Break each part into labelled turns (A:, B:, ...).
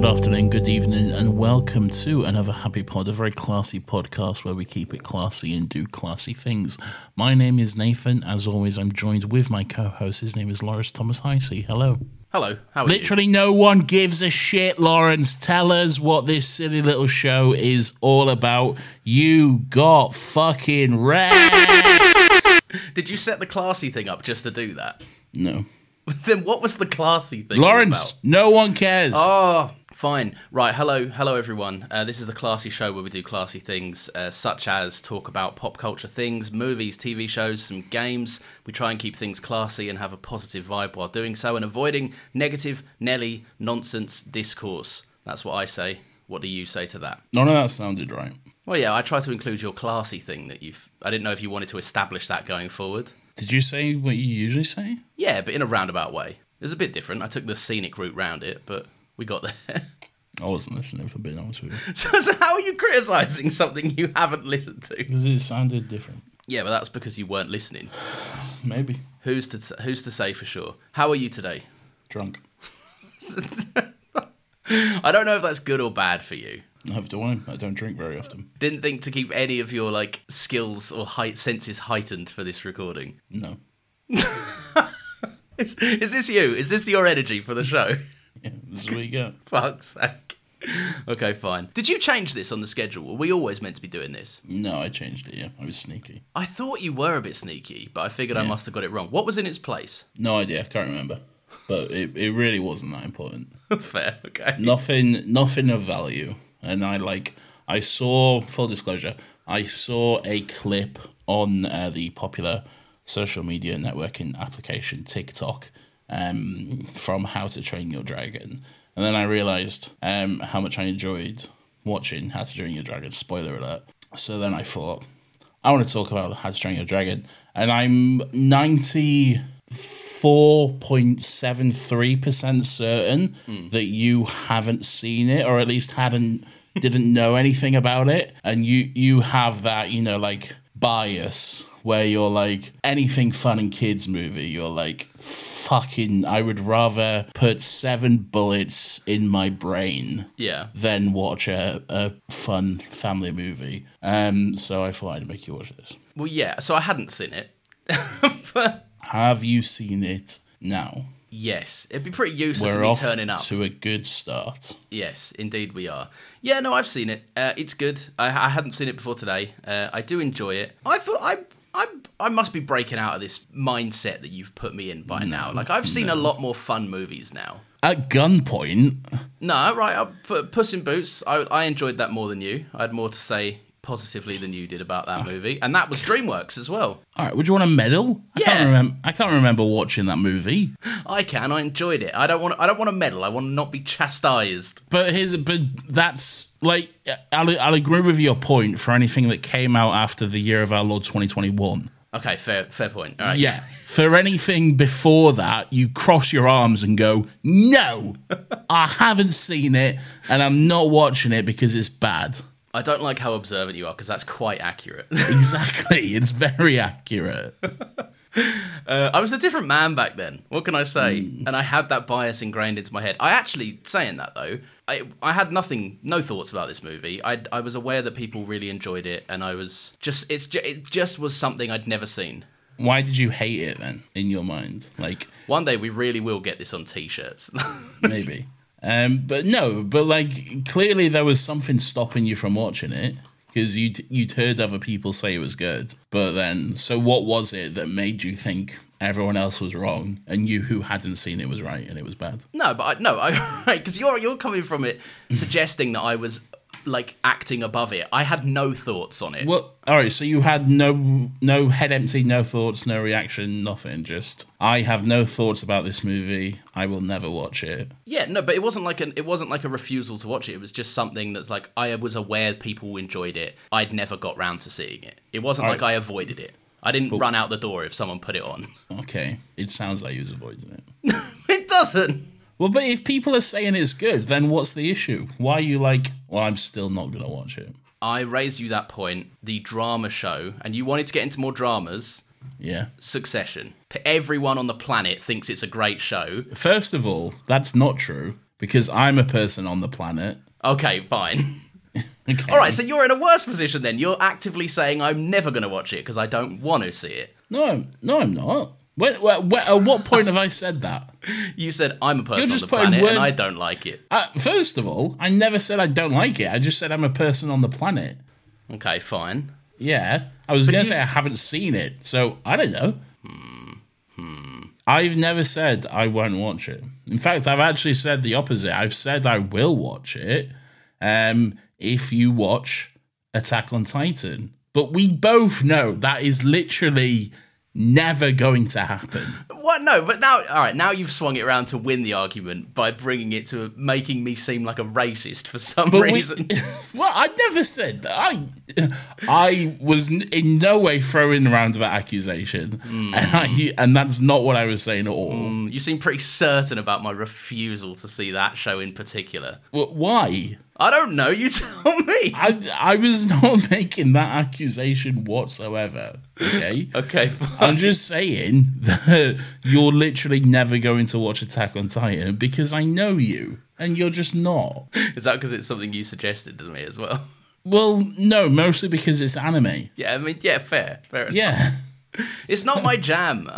A: Good afternoon, good evening, and welcome to another Happy Pod, a very classy podcast where we keep it classy and do classy things. My name is Nathan. As always, I'm joined with my co host. His name is Laurence Thomas Hisee. Hello.
B: Hello, how are you?
A: Literally, no one gives a shit, Laurence. Tell us what this silly little show is all about. You got fucking wrecked.
B: Did you set the classy thing up just to do that?
A: No.
B: then what was the classy thing?
A: Laurence,
B: about?
A: no one cares.
B: Oh, fine. Right. Hello, hello everyone. Uh, this is the classy show where we do classy things, uh, such as talk about pop culture things, movies, TV shows, some games. We try and keep things classy and have a positive vibe while doing so, and avoiding negative, Nelly, nonsense discourse. That's what I say. What do you say to that?
A: None of that sounded right.
B: Well, yeah, I try to include your classy thing that you've. I didn't know if you wanted to establish that going forward.
A: Did you say what you usually say?
B: Yeah, but in a roundabout way. It was a bit different. I took the scenic route round it, but we got there.
A: I wasn't listening, for being honest with you.
B: so, so how are you criticising something you haven't listened to?
A: Because it sounded different.
B: Yeah, but that's because you weren't listening.
A: Maybe.
B: Who's to who's to say for sure? How are you today?
A: Drunk.
B: I don't know if that's good or bad for you.
A: Neither do I. I don't drink very often.
B: Didn't think to keep any of your like skills or height senses heightened for this recording.
A: No.
B: Is, is this you? Is this your energy for the show?
A: Yeah, this is what you get.
B: Fuck's sake. Okay, fine. Did you change this on the schedule? Were we always meant to be doing this?
A: No, I changed it, yeah. I was sneaky.
B: I thought you were a bit sneaky, but I figured I
A: Yeah.
B: must have got it wrong. What was in its place?
A: No idea, I can't remember. But it, it really wasn't that important.
B: Fair, okay.
A: Nothing nothing of value. And I like I saw full disclosure, I saw a clip on uh, the popular social media networking application TikTok um, from How to Train Your Dragon. And then I realized um, how much I enjoyed watching How to Train Your Dragon. Spoiler alert. So then I thought, I want to talk about How to Train Your Dragon. And I'm 94.73% certain that you haven't seen it or at least hadn't didn't know anything about it and you you have that you know like bias where you're like anything fun and kids movie you're like fucking i would rather put seven bullets in my brain
B: Yeah.
A: than watch a, a fun family movie um so i thought i'd make you watch this
B: Well, yeah, so I hadn't seen it. but
A: have you seen it now
B: yes, it'd be pretty useless
A: we're
B: me
A: off
B: turning up.
A: to a good start
B: Yes, indeed we are. Yeah, no, I've seen it. Uh, it's good. I, I hadn't seen it before today. Uh, I do enjoy it. I feel I. I, I must be breaking out of this mindset that you've put me in by now. Like I've seen a lot more fun movies now.
A: at gunpoint
B: No, right. I, Puss in Boots. I, I enjoyed that more than you. I had more to say positively than you did about that movie, and that was DreamWorks as well.
A: All right, would you want a medal? I
B: Yeah.
A: can't remember. I can't remember watching that movie.
B: I can. I enjoyed it. I don't want. I don't want a medal. I want to not be chastised.
A: But here's but that's like I'll, I'll agree with your point for anything that came out after the year of our Lord 2021.
B: Okay, fair. Fair point. All right.
A: Yeah. For anything before that, you cross your arms and go, "No, I haven't seen it, and I'm not watching it because it's bad."
B: I don't like how observant you are because that's quite accurate.
A: Exactly, it's very accurate.
B: Uh, I was a different man back then. What can I say? And I had that bias ingrained into my head. I actually, saying that though, I I had nothing, no thoughts about this movie. I I was aware that people really enjoyed it, and I was just it's ju- it just was something I'd never seen.
A: Why did you hate it then, in your mind? Like
B: One day we really will get this on t-shirts.
A: maybe. Um, but no, but like clearly there was something stopping you from watching it because you'd you'd heard other people say it was good. But then, so what was it that made you think everyone else was wrong and you who hadn't seen it was right and it was bad?
B: no, but I, no, I because you're you're coming from it suggesting that I was like acting above it. I had no thoughts on it.
A: Well, all right. So you had no no head empty, no thoughts, no reaction, nothing. Just I have no thoughts about this movie. I will never watch it.
B: Yeah, no, but it wasn't like an it wasn't like a refusal to watch it. It was just something that's like I was aware people enjoyed it. I'd never got round to seeing it. It wasn't like I avoided it. I didn't run out the door if someone put it on.
A: Okay, it sounds like you was avoiding it.
B: it doesn't.
A: Well, but if people are saying it's good, then what's the issue? Why are you like, well, I'm still not going to watch it?
B: I raised you that point, the drama show, and you wanted to get into more dramas.
A: Yeah.
B: Succession. Everyone on the planet thinks it's a great show.
A: First of all, that's not true because I'm a person on the planet.
B: Okay, fine.
A: Okay.
B: All right, so you're in a worse position then. You're actively saying I'm never going to watch it because I don't want to see it.
A: No, no, I'm not. When, when, at what point have I said that?
B: You said I'm a person
A: just
B: on the
A: putting
B: planet
A: word-
B: and I don't like it.
A: Uh, first of all, I never said I don't like it. I just said I'm a person on the planet.
B: Okay, fine.
A: Yeah, I was going to say I
B: s-
A: haven't seen it, so I don't know. Hmm. I've never said I won't watch it. In fact, I've actually said the opposite. I've said I will watch it um, if you watch Attack on Titan. But we both know that is literally never going to happen.
B: What? No, but now, all right. Now you've swung it around to win the argument by bringing it to making me seem like a racist for some
A: But we-
B: reason.
A: well, I never said that. I, I was in no way throwing around that accusation, hmm. and I, and that's not what I was saying at all.
B: Hmm, you seem pretty certain about my refusal to see that show in particular.
A: Well, why?
B: I don't know. You tell me.
A: I, I was not making that accusation whatsoever. Okay.
B: Okay. fine.
A: I'm just saying that you're literally never going to watch Attack on Titan because I know you, and you're just not.
B: Is that because it's something you suggested to me as well?
A: Well, no, mostly because it's anime.
B: Yeah, I mean, yeah, fair, fair. enough.
A: Yeah.
B: It's not my jam.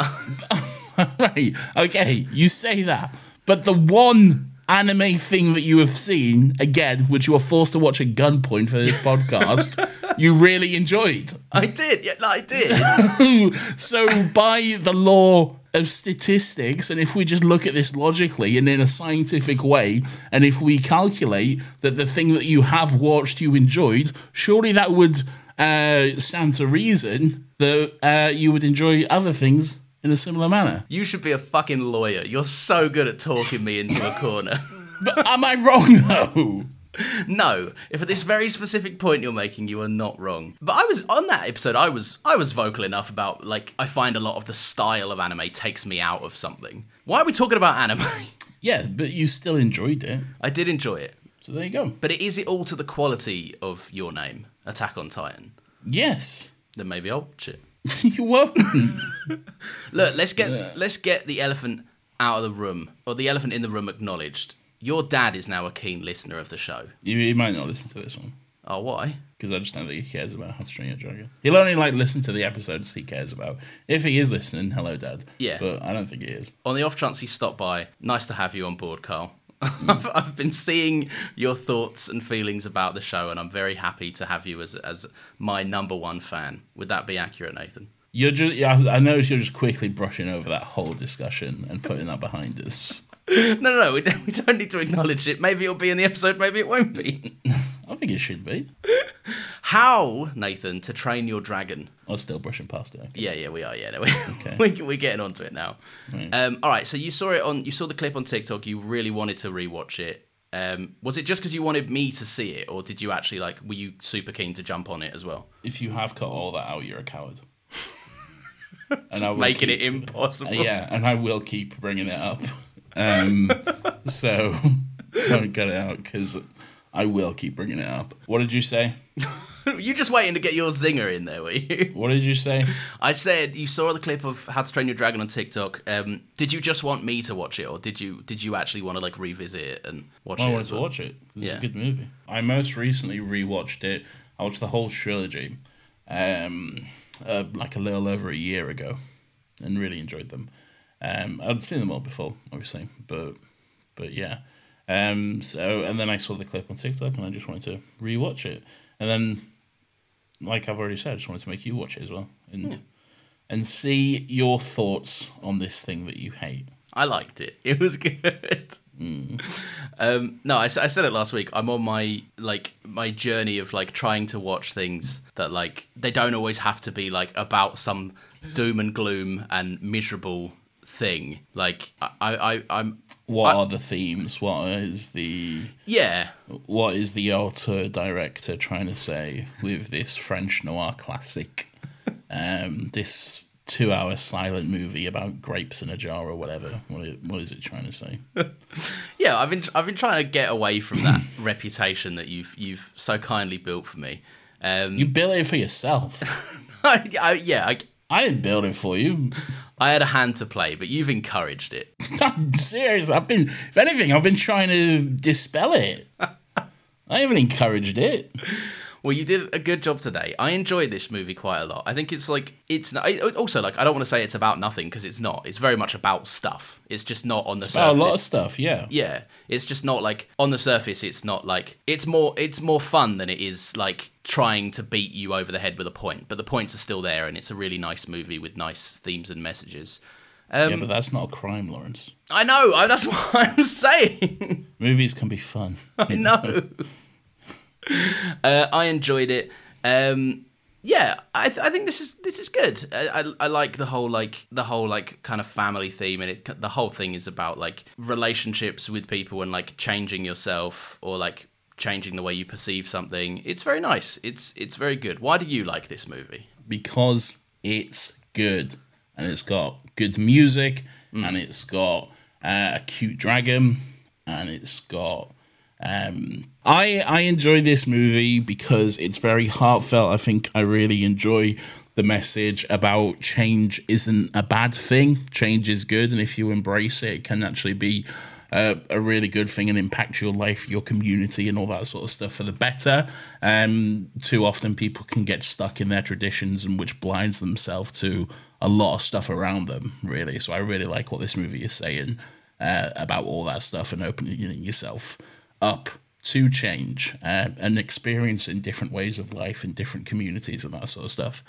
A: right. Okay, you say that. But the one anime thing that you have seen, again, which you were forced to watch at gunpoint for this podcast, you really enjoyed.
B: I did. Yeah, I did.
A: so, by the law of statistics, and if we just look at this logically and in a scientific way, and if we calculate that the thing that you have watched you enjoyed, surely that would uh, stand to reason that uh, you would enjoy other things in a similar manner.
B: You should be a fucking lawyer. You're so good at talking me into a corner.
A: But am I wrong though?
B: No, if at this very specific point you're making, you are not wrong. But I was on that episode. I was I was vocal enough about like I find a lot of the style of anime takes me out of something. Why are we talking about anime?
A: Yes, but you still enjoyed it.
B: I did enjoy it,
A: So there you go.
B: but is it all to the quality of your name, Attack on Titan?
A: Yes.
B: Then maybe I'll watch it.
A: you won't.
B: Look, let's get let's get the elephant out of the room, or the elephant in the room acknowledged. Your dad is now a keen listener of the show.
A: you, you might not listen to this one.
B: Oh, why?
A: Because I just don't think he cares about How to Train Your Dragon. He'll only like listen to the episodes he cares about. If he is listening, hello, Dad.
B: Yeah.
A: But I don't think he is.
B: On the off chance he stopped by, nice to have you on board, Carl. I've, I've been seeing your thoughts and feelings about the show, and I'm very happy to have you as as my number one fan. Would that be accurate, Nathan?
A: You're just. Yeah, I noticed you're just quickly brushing over that whole discussion and putting that behind us.
B: No, no, no. We don't, we don't need to acknowledge it. Maybe it'll be in the episode. Maybe it won't be.
A: I think it should be.
B: How, Nathan, to train your dragon?
A: I was still brushing past it. Okay.
B: Yeah, yeah, we are. Yeah, no, we, we, we're getting onto it now. Um, all right, so you saw it on, you saw the clip on TikTok. You really wanted to rewatch it. Um, was it just because you wanted me to see it, or did you actually like? Were you super keen to jump on it as well?
A: If you have cut all that out, you're a coward. and I will
B: Making
A: keep-
B: it impossible.
A: Yeah, and I will keep bringing it up. Um, so don't cut it out because I will keep bringing it up. What did you say?
B: you just waiting to get your zinger in there, were you?
A: What did you say?
B: I said you saw the clip of How to Train Your Dragon on TikTok. Um, did you just want me to watch it, or did you did you actually want to like revisit it and watch
A: I
B: it?
A: wanted
B: as
A: to
B: well?
A: watch it. It's
B: Yeah.
A: a good movie. I most recently rewatched it. I watched the whole trilogy, um, uh, like a little over a year ago, and really enjoyed them. Um, I'd seen them all before, obviously, but but yeah. Um, so and then I saw the clip on TikTok, and I just wanted to rewatch it, and then, like I've already said, I just wanted to make you watch it as well, and and see your thoughts on this thing that you hate.
B: I liked it. It was good. Um, no, I said it last week. I'm on my like my journey of like trying to watch things that like they don't always have to be like about some doom and gloom and miserable thing. Like I, I I'm
A: What
B: I-
A: are the themes? What is the
B: yeah.
A: what is the auteur director trying to say with this French noir classic? Um, this two-hour silent movie about grapes in a jar or whatever. What is, what is it trying to say?
B: Yeah, I've been I've been trying to get away from that reputation that you've you've so kindly built for me. Um,
A: You built it for yourself.
B: I, I, yeah, I,
A: I didn't build it for you.
B: I had a hand to play, but you've encouraged it.
A: I'm serious. I've been, if anything, I've been trying to dispel it. I haven't encouraged it.
B: Well, you did a good job today. I enjoyed this movie quite a lot. I think it's like it's not- I- also like I don't want to say it's about nothing because it's not. It's very much about stuff. It's just not on the
A: About a lot of stuff, yeah.
B: Yeah, it's just not like on the surface. It's not like it's more. It's more fun than it is like trying to beat you over the head with a point. But the points are still there, and it's a really nice movie with nice themes and messages. Um,
A: yeah, but that's not a crime, Laurence.
B: I know. I, that's what I'm saying.
A: Movies can be fun.
B: I know. uh, I enjoyed it. Um, yeah, I, th- I think this is this is good. I, I I like the whole like the whole like kind of family theme, and it the whole thing is about like relationships with people and like changing yourself or like changing the way you perceive something. It's very nice. It's it's very good. Why do you like this movie?
A: because it's good and it's got good music and it's got uh, a cute dragon and it's got um I I enjoy this movie because it's very heartfelt. I think I really enjoy the message about change isn't a bad thing. Change is good and if you embrace it, it can actually be uh, a really good thing and impact your life, your community, and all that sort of stuff for the better. Um, too often, people can get stuck in their traditions, and which blinds themselves to a lot of stuff around them. Really, so I really like what this movie is saying uh, about all that stuff and opening yourself up to change uh, and experiencing different ways of life in different communities and that sort of stuff.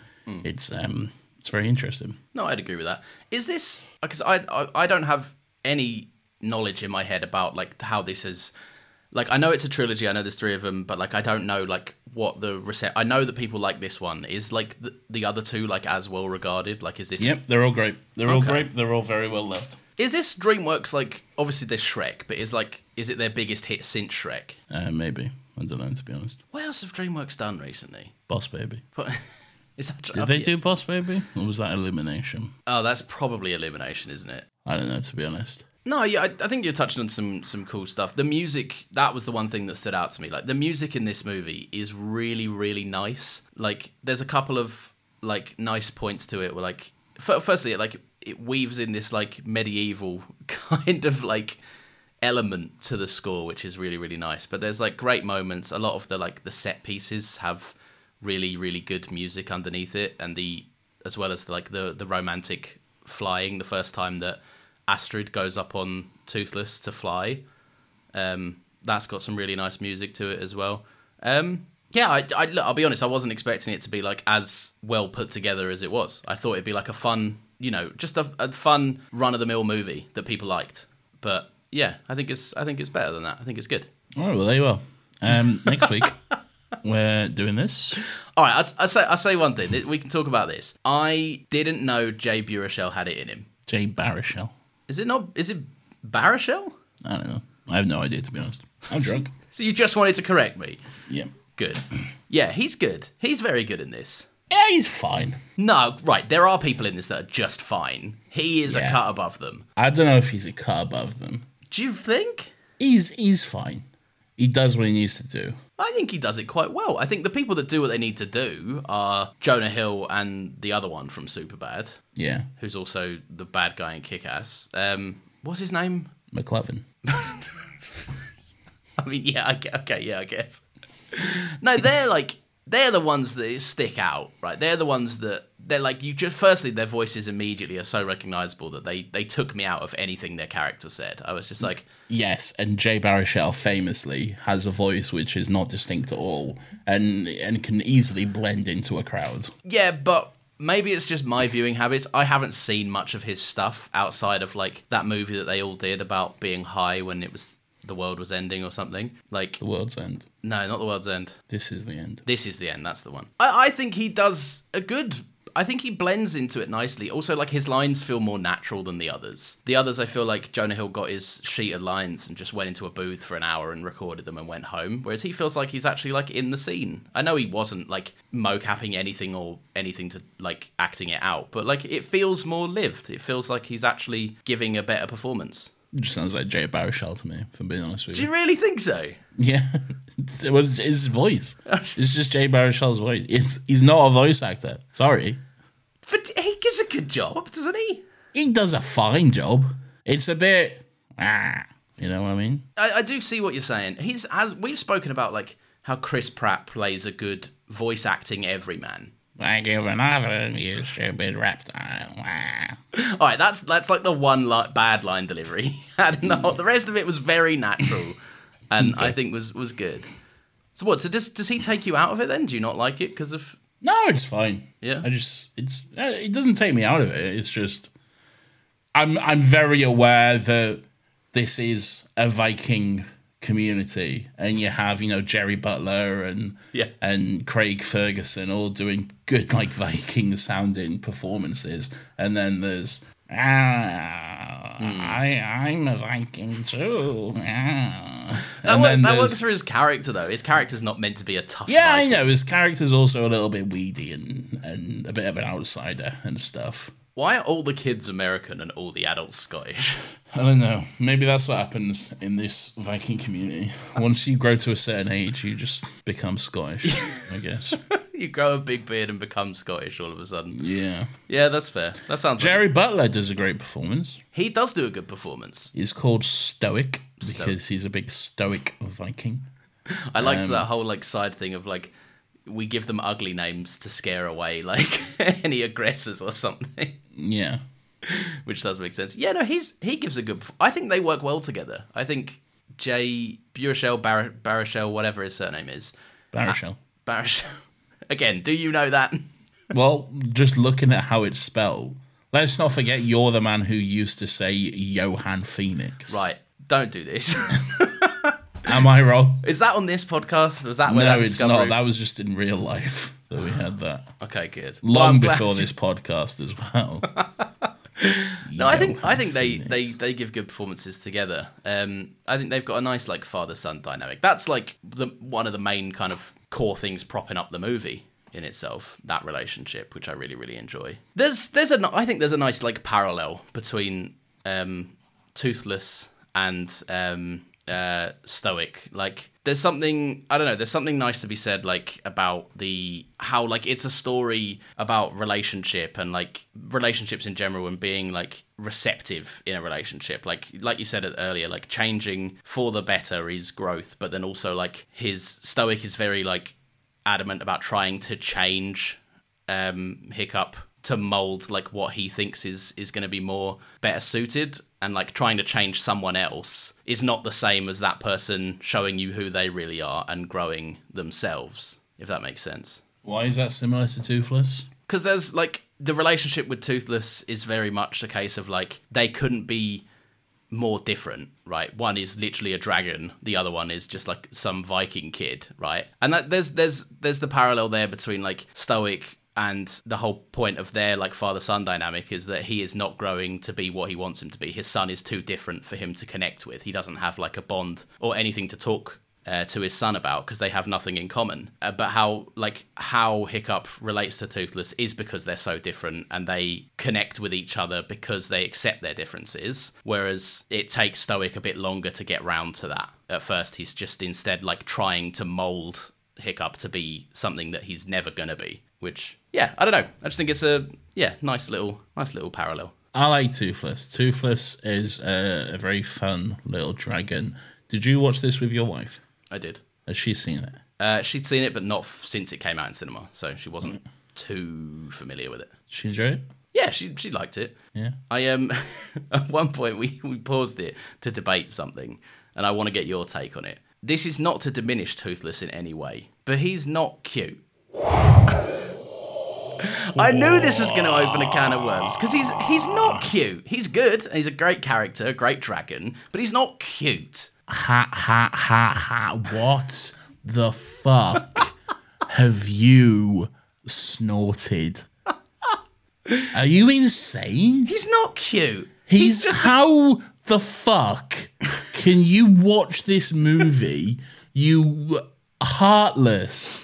A: It's um, it's very interesting.
B: No, I'd agree with that. Is this because I, I I don't have any knowledge in my head about like how this is like I know it's a trilogy. I know there's three of them, but like I don't know like what the reset. I know that people like this one. Is like the, the other two like as well regarded? Like is this
A: Yep, they're all great. They're all great. They're all very well loved.
B: Is this DreamWorks like obviously there's Shrek, but is like is it their biggest hit since Shrek?
A: Uh, maybe I don't know to be honest.
B: What else have DreamWorks done recently?
A: Boss Baby.
B: But is that
A: Did they do Boss Baby? Or was that Illumination?
B: Oh, that's probably Illumination, isn't it?
A: I don't know, to be honest.
B: No, yeah, I, I think you're touching on some some cool stuff. The music that was the one thing that stood out to me. Like the music in this movie is really really nice. Like there's a couple of like nice points to it. Where like firstly, like it weaves in this like medieval kind of like element to the score, which is really really nice. But there's like great moments. A lot of the like the set pieces have really really good music underneath it, and the as well as like the the romantic flying. The first time that Astrid goes up on Toothless to fly, um, that's got some really nice music to it as well. Um, yeah, I, I, look, I'll be honest. I wasn't expecting it to be like as well put together as it was. I thought it'd be like a fun, you know, just a, a fun run of the mill movie that people liked. But yeah, I think it's I think it's better than that. I think it's good.
A: All right, well, there you are. Um, next week, we're doing this.
B: All right, I, I say I say one thing. We can talk about this. I didn't know Jay Baruchel had it in him.
A: Jay Baruchel.
B: Is it not? Is it Baruchel?
A: I don't know. I have no idea to be honest. I'm drunk.
B: So you just wanted to correct me.
A: Yeah.
B: Good. Yeah, he's good. He's very good in this.
A: Yeah, he's fine.
B: No, right. There are people in this that are just fine. He is a cut above them.
A: I don't know if he's a cut above them.
B: Do you think?
A: He's he's fine. He does what he needs to do.
B: I think he does it quite well. I think the people that do what they need to do are Jonah Hill and the other one from Superbad,
A: Yeah.
B: who's also the bad guy in Kick Ass. Um, what's his name?
A: McLovin.
B: I mean, yeah, I, okay, yeah, I guess. No, they're like they're the ones that stick out, right? They're the ones that they're like you just. Firstly, their voices immediately are so recognizable that they they took me out of anything their character said. I was just like,
A: Yes, and Jay Baruchel famously has a voice which is not distinct at all, and and can easily blend into a crowd.
B: yeah, but maybe it's just my viewing habits. I haven't seen much of his stuff outside of like that movie that they all did about being high when it was the world was ending or something. Like,
A: The world's end.
B: no, not the world's end.
A: This is the end.
B: This is the end. That's the one. I, I think he does a good. I think he blends into it nicely. Also, like his lines feel more natural than the others. The others, I feel like Jonah Hill got his sheet of lines and just went into a booth for an hour and recorded them and went home. Whereas he feels like he's actually like in the scene. I know he wasn't like mocapping anything or anything to like acting it out, but like it feels more lived. It feels like he's actually giving a better performance.
A: Just sounds like Jay Baruchel to me, if I'm being honest with you.
B: Do
A: you.
B: you really think so?
A: Yeah, it was his voice. It's just Jay Baruchel's voice. He's not a voice actor. Sorry,
B: But he gives a good job, doesn't he?
A: he does a fine job. It's a bit, ah, you know what I mean?
B: I, I do see what you're saying. He's as we've spoken about like how Chris Pratt plays a good voice acting everyman.
A: Thank you for nothing, you stupid reptile.
B: All right, that's that's like the one li- bad line delivery. had in the, rest of it was very natural, and I think was was good. So what? So does does he take you out of it then? Do you not like it because of?
A: No, it's fine.
B: Yeah.
A: I just it's it doesn't take me out of it. It's just I'm I'm very aware that this is a Viking community, and you have you know Gerard Butler and
B: Yeah.
A: and Craig Ferguson all doing good like Viking sounding performances, and then there's. Ah,
B: Hmm.
A: I I'm a Viking too. Ah.
B: That, work, that works for his character though. His character's not meant to be a tough.
A: yeah, I know. His character's also a little bit weedy and, and a bit of an outsider and stuff.
B: Why are all the kids American and all the adults Scottish?
A: I don't know. Maybe that's what happens in this Viking community. Once you grow to a certain age, you just become Scottish, I guess.
B: you grow a big beard and become Scottish all of a sudden.
A: Yeah.
B: Yeah, that's fair. That sounds. like-
A: Gerard Butler does a great performance.
B: he does do a good performance.
A: He's called Stoic because he's a big stoic Viking.
B: I liked
A: Um,
B: that whole like side thing of like we give them ugly names to scare away like any aggressors or something,
A: Yeah.
B: which does make sense. Yeah, no, he's he gives a good. I think they work well together. I think Jay Burchell, Bar- whatever his surname is,
A: Baruchel.
B: Ah, Baruchel. Again, do you know that?
A: Well, just looking at how it's spelled, let's not forget you're the man who used to say Johan Phoenix.
B: Right. Don't do this.
A: Am I wrong?
B: is that on this podcast? Was that where
A: No,
B: that
A: it's not. That was just in real life that we had that.
B: Okay, good.
A: Long
B: glad
A: before
B: you-
A: this podcast as well.
B: No, I think I think they, they they give good performances together. Um, I think they've got a nice like father son dynamic. That's like the one of the main kind of core things propping up the movie in itself. That relationship, which I really really enjoy. There's there's a I think there's a nice like parallel between um, Toothless and um, uh, Stoic. Like there's something I don't know. There's something nice to be said like about the how like it's a story about relationship and like relationships in general and being like receptive in a relationship. Like like you said earlier, like changing for the better is growth, but then also like his Stoic is very like adamant about trying to change um, Hiccup to mold like what he thinks is is going to be more better suited and like trying to change someone else is not the same as that person showing you who they really are and growing themselves if that makes sense
A: Why is that similar to Toothless?
B: because there's like the relationship with toothless is very much a case of like they couldn't be more different, right? One is literally a dragon, the other one is just like some Viking kid, right? And that, there's there's there's the parallel there between like Stoic and the whole point of their like father son dynamic is that he is not growing to be what he wants him to be. His son is too different for him to connect with. He doesn't have like a bond or anything to talk uh, to his son about because they have nothing in common. Uh, but how like how Hiccup relates to Toothless is because they're so different and they connect with each other because they accept their differences. Whereas it takes Stoic a bit longer to get round to that. At first, he's just instead like trying to mold Hiccup to be something that he's never gonna be. Which yeah, I don't know. I just think it's a yeah nice little nice little parallel.
A: I like Toothless. Toothless is a, a very fun little dragon. Did you watch this with your wife?
B: I did.
A: Has she seen it?
B: Uh, she'd seen it, but not f- since it came out in cinema, so she wasn't too familiar with it.
A: She enjoyed it?
B: Yeah, she she liked it.
A: Yeah.
B: I um at one point we, we paused it to debate something, and I want to get your take on it. This is not to diminish Toothless in any way, but he's not cute. I knew this was going to open a can of worms because he's he's not cute. He's good. He's a great character, a great dragon, but he's not cute.
A: Ha ha ha ha. What the fuck have you snorted? Are you insane?
B: He's not cute.
A: He's, just how the fuck can you watch this movie, you heartless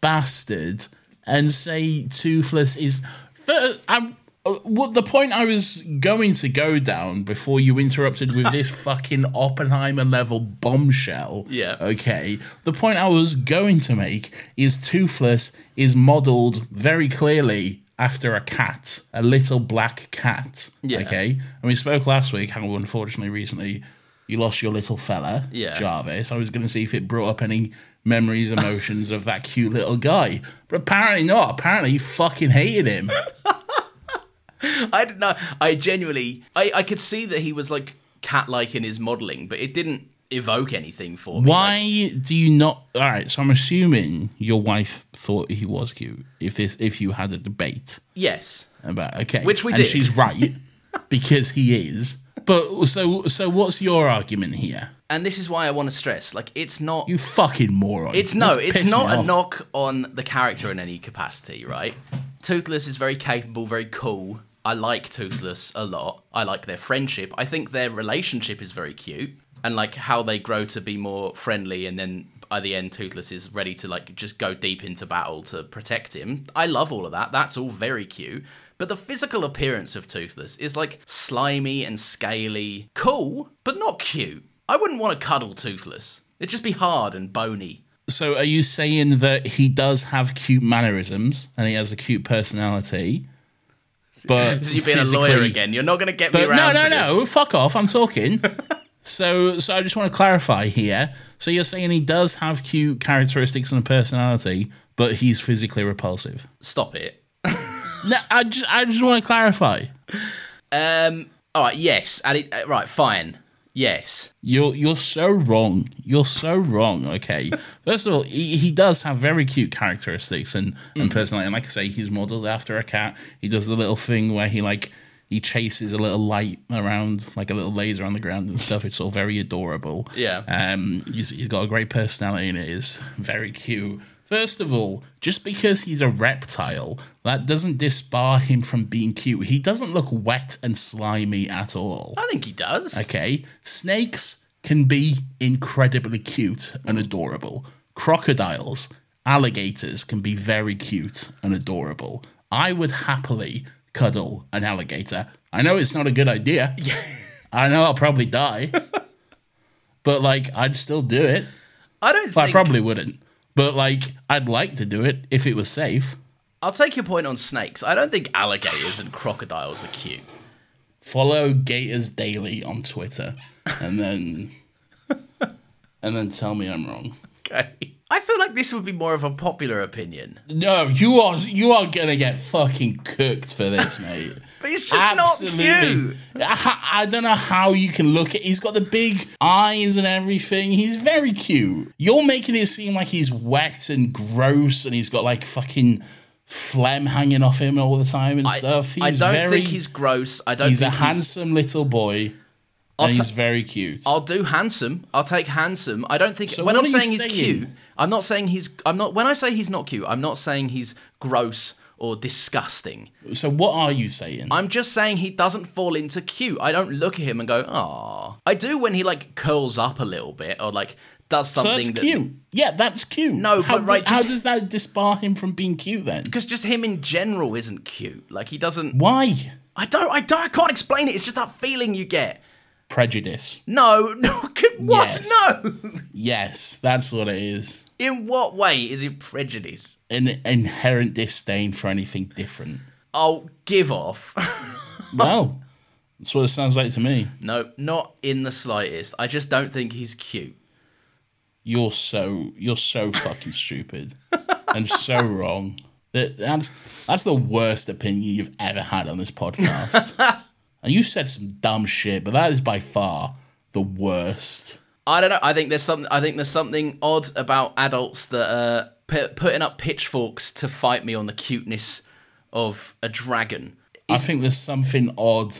A: bastard, and say Toothless is? I'm, uh, what the point I was going to go down before you interrupted with this fucking Oppenheimer level bombshell.
B: Yeah.
A: Okay. The point I was going to make is Toothless is modeled very clearly after a cat, a little black cat.
B: Yeah.
A: Okay. And we spoke last week how unfortunately recently you lost your little fella,
B: Yeah.
A: Jarvis. I was going to see if it brought up any memories, emotions of that cute little guy. But apparently not. Apparently you fucking hated him.
B: I don't know. I genuinely, I, I could see that he was like cat-like in his modelling, but it didn't evoke anything for me.
A: Why do you not? All right, so I'm assuming your wife thought he was cute. If this, if you had a debate
B: yes.
A: about okay,
B: Which we
A: and
B: did.
A: she's right because he is. But so so, what's your argument here?
B: And this is why I want to stress, like, it's not.
A: You fucking moron!
B: It's no,
A: This
B: it's
A: pissed
B: not
A: me
B: a
A: off.
B: knock on the character in any capacity, right? Toothless is very capable, very cool. I like Toothless a lot. I like their friendship. I think their relationship is very cute, and like how they grow to be more friendly, and then by the end, Toothless is ready to like just go deep into battle to protect him. I love all of that. That's all very cute. But the physical appearance of Toothless is like slimy and scaly, cool, but not cute. I wouldn't want to cuddle Toothless. It'd just be hard and bony.
A: So are you saying that he does have cute mannerisms and he has a cute personality? But
B: So you're being a lawyer again. You're not going to get me
A: But no, no, no. Fuck off. I'm talking. so, so I just want to clarify here. So you're saying he does have cute characteristics and a personality, but he's physically repulsive.
B: Stop it.
A: No, I just, I just want to clarify.
B: Um. All right. Yes. It, uh, right. Fine. Yes.
A: You're, you're so wrong. You're so wrong. Okay. First of all, he, he does have very cute characteristics and, and personality. And like I say, he's modeled after a cat. He does the little thing where he like he chases a little light around, like a little laser on the ground and stuff. It's all very adorable.
B: Yeah.
A: Um, he's, he's got a great personality and it is very cute. First of all, just because he's a reptile, that doesn't disbar him from being cute. He doesn't look wet and slimy at all.
B: I think he does.
A: Okay, snakes can be incredibly cute and adorable. Crocodiles, alligators can be very cute and adorable. I would happily cuddle an alligator. I know it's not a good idea. I know I'll probably die. but like I'd still do it.
B: I don't
A: But I probably wouldn't. But like I'd like to do it if it was safe.
B: I'll take your point on snakes. I don't think alligators and crocodiles are cute.
A: Follow Gators Daily on Twitter and then and then tell me I'm wrong.
B: Okay. I feel like this would be more of a popular opinion,
A: No, you are you are gonna get fucking cooked for this, mate.
B: but it's just not cute.
A: I, I don't know how you can look at. He's got the big eyes and everything. He's very cute. You're making it seem like he's wet and gross, and he's got like fucking phlegm hanging off him all the time and stuff. He's
B: I don't
A: very,
B: think he's gross. I don't
A: He's a
B: think he's.
A: handsome little boy. And he's very cute.
B: I'll do handsome. I'll take handsome. I don't think
A: So
B: when I'm
A: you
B: saying he's cute, I'm not saying he's. I'm not. When I say he's not cute, I'm not saying he's gross or disgusting.
A: so what are you saying?
B: I'm just saying he doesn't fall into cute. I don't look at him and go, "Ah." I do when he like curls up a little bit or like does
A: so
B: something
A: that's
B: that,
A: cute. Yeah, that's cute.
B: No,
A: how
B: but right,
A: how
B: just-
A: does that disbar him from being cute then?
B: because just him in general isn't cute. Like he doesn't.
A: Why?
B: I don't. I don't. I can't explain it. It's just that feeling you get.
A: Prejudice.
B: No, no. What?
A: Yes.
B: No.
A: Yes, that's what it is.
B: In what way is it prejudice?
A: An inherent disdain for anything different.
B: Oh, give off.
A: Well, that's what it sounds like to me.
B: no, not in the slightest. I just don't think he's cute.
A: You're so you're so fucking stupid and so wrong. That that's that's the worst opinion you've ever had on this podcast. And you said some dumb shit, but that is by far the worst.
B: I don't know. I think there's something. I think there's something odd about adults that are pu- putting up pitchforks to fight me on the cuteness of a dragon.
A: I think there's something odd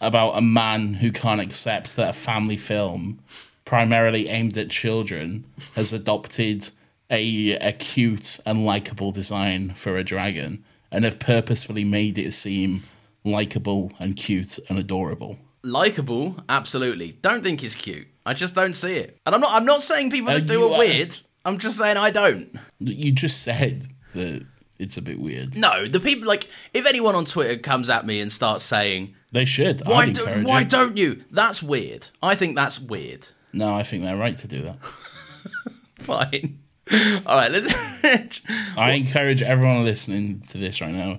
A: about a man who can't accept that a family film, primarily aimed at children, has adopted a, a cute and likable design for a dragon and have purposefully made it seem likable and cute and adorable.
B: Likeable, absolutely. Don't think he's cute. I just don't see it. And I'm not. I'm not saying people that
A: Uh,
B: do
A: are-
B: weird. I'm just saying I don't.
A: You just said that it's a bit weird.
B: No, the people like if anyone on Twitter comes at me and starts saying
A: They should.
B: why do, why don't you? That's weird. I think that's weird.
A: No, I think they're right to do that.
B: Fine. All right, let's.
A: I encourage everyone listening to this right now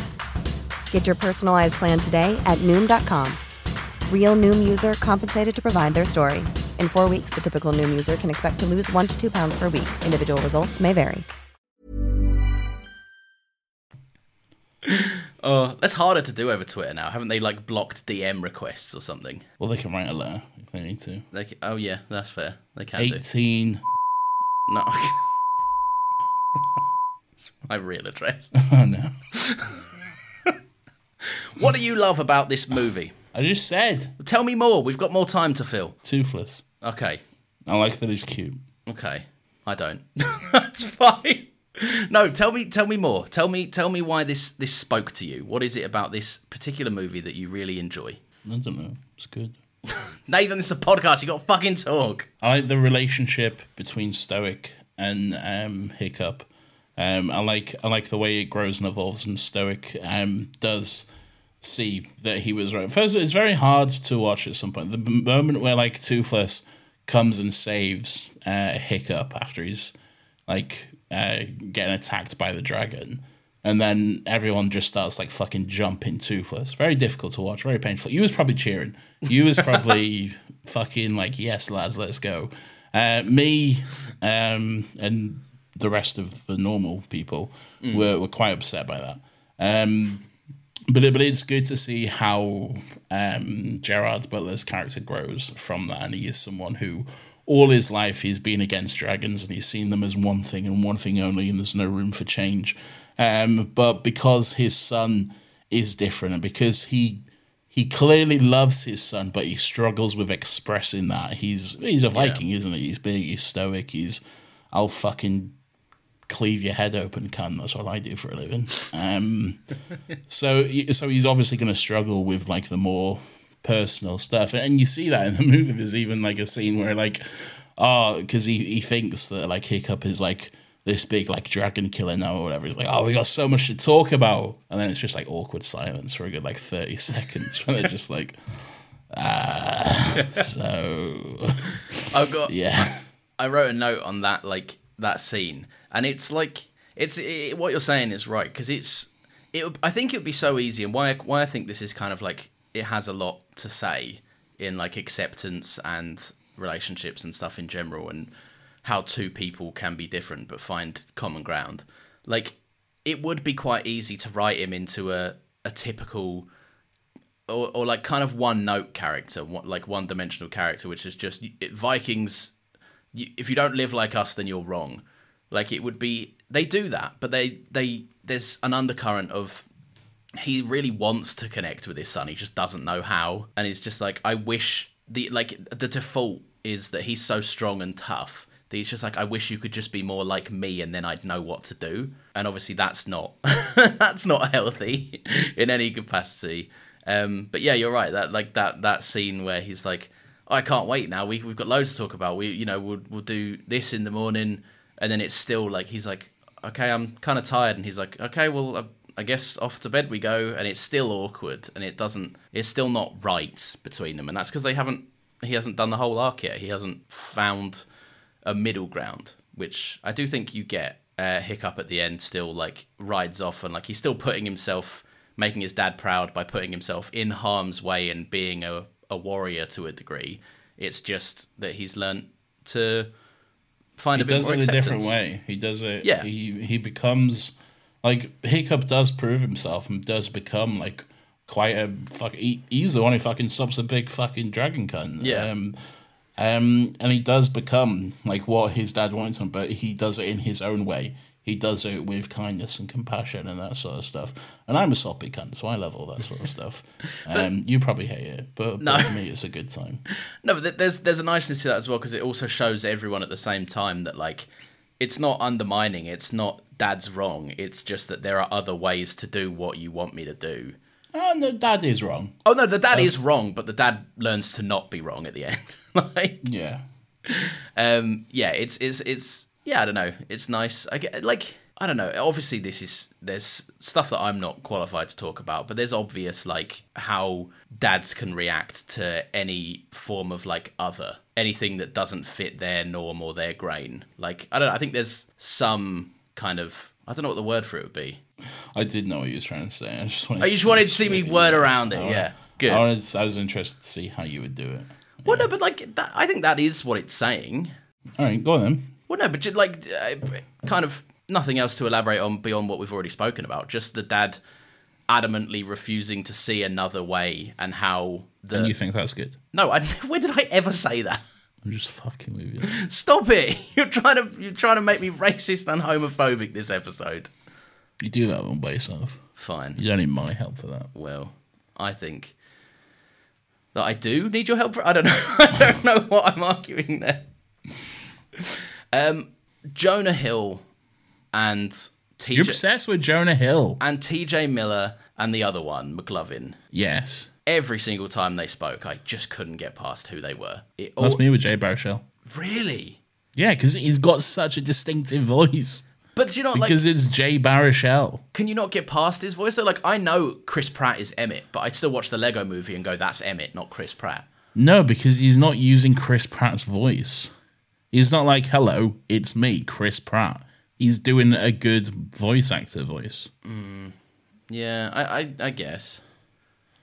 C: Get your personalized plan today at Noom.com. Real Noom user compensated to provide their story. In four weeks, the typical Noom user can expect to lose one to two pounds per week. Individual results may vary.
B: Oh, that's harder to do over Twitter now. Haven't they like blocked DM requests or something?
A: Well, they can write a letter if they need to.
B: Like, oh yeah, that's fair. They can do.
A: 18.
B: No. It's my real address.
A: Oh, no.
B: What do you love about this movie?
A: I just said
B: Tell me more. We've got more time to fill.
A: toothless.
B: Okay.
A: I like that he's cute.
B: Okay. I don't. That's fine. No, tell me tell me more. Tell me tell me why this this spoke to you. What is it about this particular movie that you really enjoy?
A: I don't know. It's good.
B: Nathan, this is a podcast. You got to fucking talk.
A: I like the relationship between Stoic and um, Hiccup. Um, I like I like the way it grows and evolves, and Stoic um, does see that he was right. First, it's very hard to watch at some point. The moment where like Toothless comes and saves uh, Hiccup after he's like uh, getting attacked by the dragon, and then everyone just starts like fucking jumping Toothless. Very difficult to watch. Very painful. You was probably cheering. You was probably fucking like, yes, lads, let's go. Uh, me um, and the rest of the normal people were, were quite upset by that. Um, but it, but it's good to see how um, Gerard Butler's character grows from that, and he is someone who all his life he's been against dragons and he's seen them as one thing and one thing only, and there's no room for change. Um, but because his son is different, and because he he clearly loves his son, but he struggles with expressing that. He's he's a Viking, isn't he? He's big, he's stoic, he's I'll fucking cleave your head open, cunt. That's what I do for a living. Um, so, so he's obviously going to struggle with like the more personal stuff, and you see that in the movie. There's even like a scene where like, oh, because he he thinks that like Hiccup is like this big like dragon killer now or whatever. He's like, oh, we got so much to talk about, and then it's just like awkward silence for a good like thirty seconds where they're just like, ah, so
B: I've got
A: yeah,
B: I wrote a note on that like that scene, and it's like it's it, what you're saying is right because it's it. I think it would be so easy, and why why I think this is kind of like it has a lot to say in like acceptance and relationships and stuff in general, and how two people can be different but find common ground. Like it would be quite easy to write him into a a typical or, or like kind of one note character, like one dimensional character, which is just Vikings. If you don't live like us, then you're wrong. Like it would be, they do that, but they they there's an undercurrent of he really wants to connect with his son, he just doesn't know how, and it's just like I wish the like the default is that he's so strong and tough. that He's just like, I wish you could just be more like me, and then I'd know what to do. And obviously, that's not that's not healthy in any capacity. Um, but yeah, you're right. That like that that scene where he's like, I can't wait now. We we've got loads to talk about. We you know we'll we'll do this in the morning, and then it's still like he's like, okay, I'm kind of tired, and he's like, okay, well. Uh, I guess off to bed we go, and it's still awkward, and it doesn't. It's still not right between them, and that's because they haven't. He hasn't done the whole arc yet. He hasn't found a middle ground, which I do think you get. Uh, Hiccup at the end still like rides off, and like he's still putting himself, making his dad proud by putting himself in harm's way and being a a warrior to a degree. It's just that he's learned to find
A: he
B: a bit
A: does
B: more
A: it a different way. He does it.
B: Yeah.
A: He he becomes like Hiccup does prove himself and does become like quite a fuck. He, he's the one who fucking stops a big fucking dragon cunt.
B: Yeah.
A: Um, um, and he does become like what his dad wanted him, but he does it in his own way. He does it with kindness and compassion and that sort of stuff. And I'm a soppy cunt, so I love all that sort of stuff. Um, you probably hate it, but,
B: No.
A: but for me, it's a good time.
B: No, but there's there's a niceness to that as well because it also shows everyone at the same time that like it's not undermining. It's not dad's wrong. It's just that there are other ways to do what you want me to do.
A: Oh no, dad is wrong.
B: Oh no, the dad is wrong, but the dad learns to not be wrong at the end. like,
A: Yeah.
B: um, yeah, it's it's it's yeah, I don't know. It's nice. I get like I don't know. Obviously, this is there's stuff that I'm not qualified to talk about, but there's obvious like how dads can react to any form of like other anything that doesn't fit their norm or their grain. Like I don't know. I think there's some kind of I don't know what the word for it would be.
A: I did know what you was trying to say. I just wanted.
B: Oh, you just wanted to see me word around it. Yeah, good.
A: I, wanted, I was interested to see how you would do it.
B: Well, no, but like that, I think that is what it's saying.
A: All right, go on then.
B: Well, no, but ju- like, uh, kind of nothing else to elaborate on beyond what we've already spoken about. Just the dad adamantly refusing to see another way, and how the
A: And you think that's good?
B: no, I, when did I ever say that?
A: I'm just fucking with you.
B: Stop it! You're trying to you're trying to make me racist and homophobic this episode.
A: You do that one by yourself.
B: Fine.
A: You don't need my help for that.
B: Well, I think that I do need your help. For, I don't know. I don't know what I'm arguing there. Um, Jonah Hill and TJ
A: You're obsessed with Jonah Hill.
B: and TJ Miller and the other one, McLovin.
A: Yes.
B: Every single time they spoke, I just couldn't get past who they were. It all,
A: That's me with Jay Baruchel.
B: Really?
A: Yeah, because he's got such a distinctive voice.
B: But do you know, like,
A: Because it's Jay Baruchel.
B: can you not get past his voice? So, like, I know Chris Pratt is Emmett, but I'd still watch the Lego movie and go, that's Emmett, not Chris Pratt.
A: No, because he's not using Chris Pratt's voice. He's not like, hello, it's me, Chris Pratt. He's doing a good voice actor voice. Mm.
B: Yeah, I, I, I guess.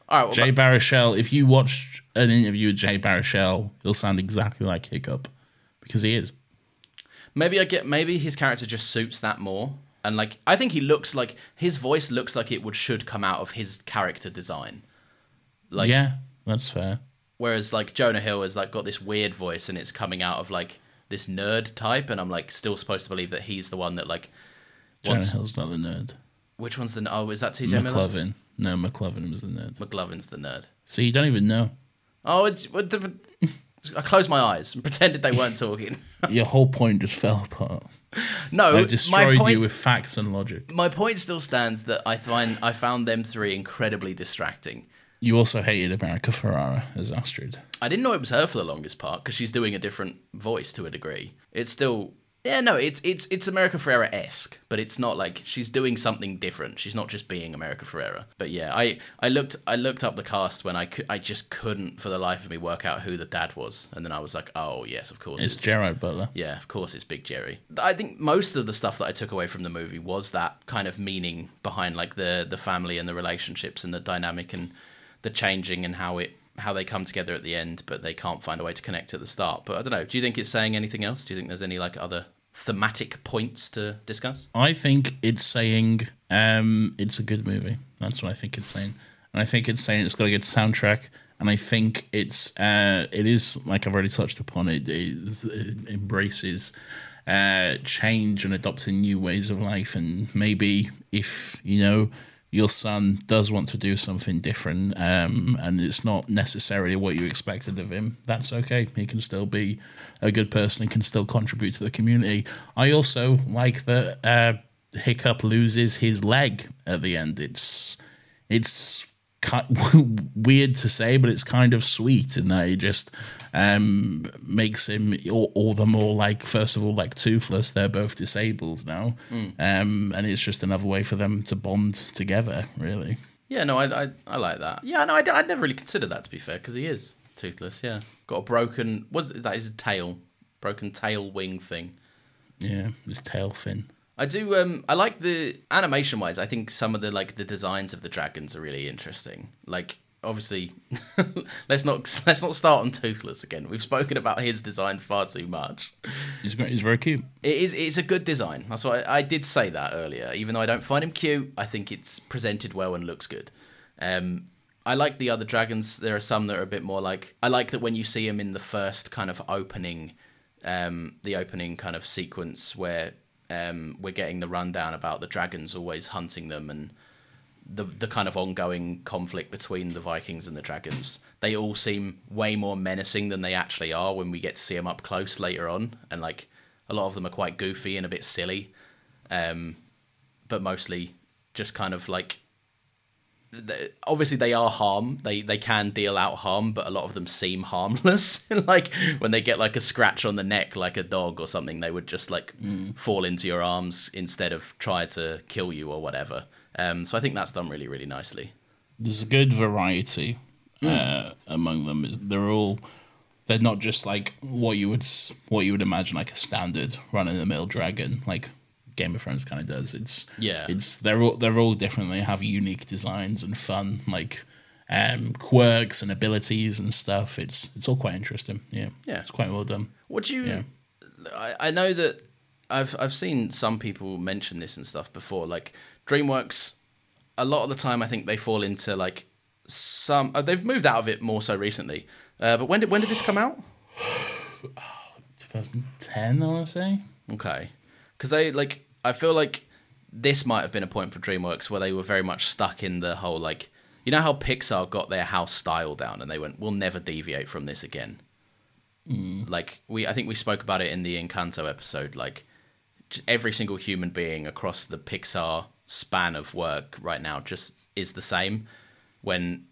B: All right, well,
A: Jay Baruchel, if you watched an interview with Jay Baruchel, he'll sound exactly like Hiccup. Because he is.
B: Maybe I get maybe his character just suits that more. And like I think he looks like his voice looks like it would should come out of his character design. Like
A: yeah, that's fair.
B: whereas like Jonah Hill has like got this weird voice and it's coming out of like this nerd type and I'm like still supposed to believe that he's the one that like
A: Jonah
B: wants
A: Hill's not the nerd.
B: which one's the oh is that TJ Miller?
A: No, McLovin was the nerd.
B: McLovin's the nerd.
A: So you don't even know.
B: Oh, it's, what the, I closed my eyes and pretended they weren't talking.
A: Your whole point just fell apart.
B: no,
A: I
B: my
A: destroyed
B: point,
A: you with facts and logic.
B: my point still stands that I find I found them three incredibly distracting.
A: You also hated America Ferrera as Astrid.
B: I didn't know it was her for the longest part because she's doing a different voice to a degree. It's still, Yeah, no, it's it's it's America Ferrera esque, but it's not like she's doing something different. She's not just being America Ferrera. But yeah, I, I looked I looked up the cast when I could, I just couldn't for the life of me work out who the dad was, and then I was like, oh yes, of course
A: It's Gerard Butler.
B: yeah, of course it's Big Jerry. I think most of the stuff that I took away from the movie was that kind of meaning behind like the the family and the relationships and the dynamic and the changing and how it how they come together at the end, but they can't find a way to connect at the start. But I don't know. Do you think it's saying anything else? Do you think there's any like other thematic points to discuss?
A: I think it's saying um, it's a good movie. That's what I think it's saying, and I think it's saying it's got a good soundtrack. And I think it's uh, it is like I've already touched upon. It, it, it embraces uh, change and adopting new ways of life. And maybe if you know your son does want to do something different, um, and it's not necessarily what you expected of him, that's okay. He can still be a good person and can still contribute to the community. I also like that uh, Hiccup loses his leg at the end. It's it's weird to say, but it's kind of sweet in that it just um, makes him all, all the more like, first of all, like toothless. They're both disabled now, um, and it's just another way for them to bond together. Really,
B: Yeah, no, I I, I like that. Yeah, no, I would never really considered that to be fair because he is toothless. Yeah, got a broken. Was that his tail? Broken tail wing thing.
A: yeah, his tail fin.
B: I do. Um, I like the animation wise. I think some of the like the designs of the dragons are really interesting. Like, obviously, let's not let's not start on Toothless again. We've spoken about his design far too much.
A: He's great. He's very cute.
B: It is. It's a good design. That's why I, I did say that earlier. Even though I don't find him cute, I think it's presented well and looks good. Um, I like the other dragons. There are some that are a bit more like. I like that when you see him in the first kind of opening, um, the opening kind of sequence where um, we're getting the rundown about the dragons always hunting them and the the kind of ongoing conflict between the Vikings and the dragons. They all seem way more menacing than they actually are when we get to see them up close later on, and like a lot of them are quite goofy and a bit silly, um, but mostly just kind of like. Obviously, they are harm. They they can deal out harm, but a lot of them seem harmless. like when they get like a scratch on the neck, like a dog or something, they would just like fall into your arms instead of try to kill you or whatever. Um, so I think that's done really really nicely.
A: there's a good variety uh, among them. They're all they're not just like what you would what you would imagine like a standard run of the mill dragon like Game of Thrones kind of does. It's
B: Yeah.
A: It's they're all they're all different. They have unique designs and fun like um, quirks and abilities and stuff. It's it's all quite interesting. Yeah.
B: Yeah.
A: It's quite well done.
B: What do you?
A: Yeah.
B: I, I know that I've I've seen some people mention this and stuff before. Like DreamWorks, a lot of the time I think they fall into like some. Uh, they've moved out of it more so recently. Uh, but when did when did this come out?
A: 2010, I want to say.
B: Okay, because they like I feel like this might have been a point for DreamWorks where they were very much stuck in the whole like you know how Pixar got their house style down and they went we'll never deviate from this again. Like we I think we spoke about it in the Encanto episode like every single human being across the Pixar span of work right now just is the same when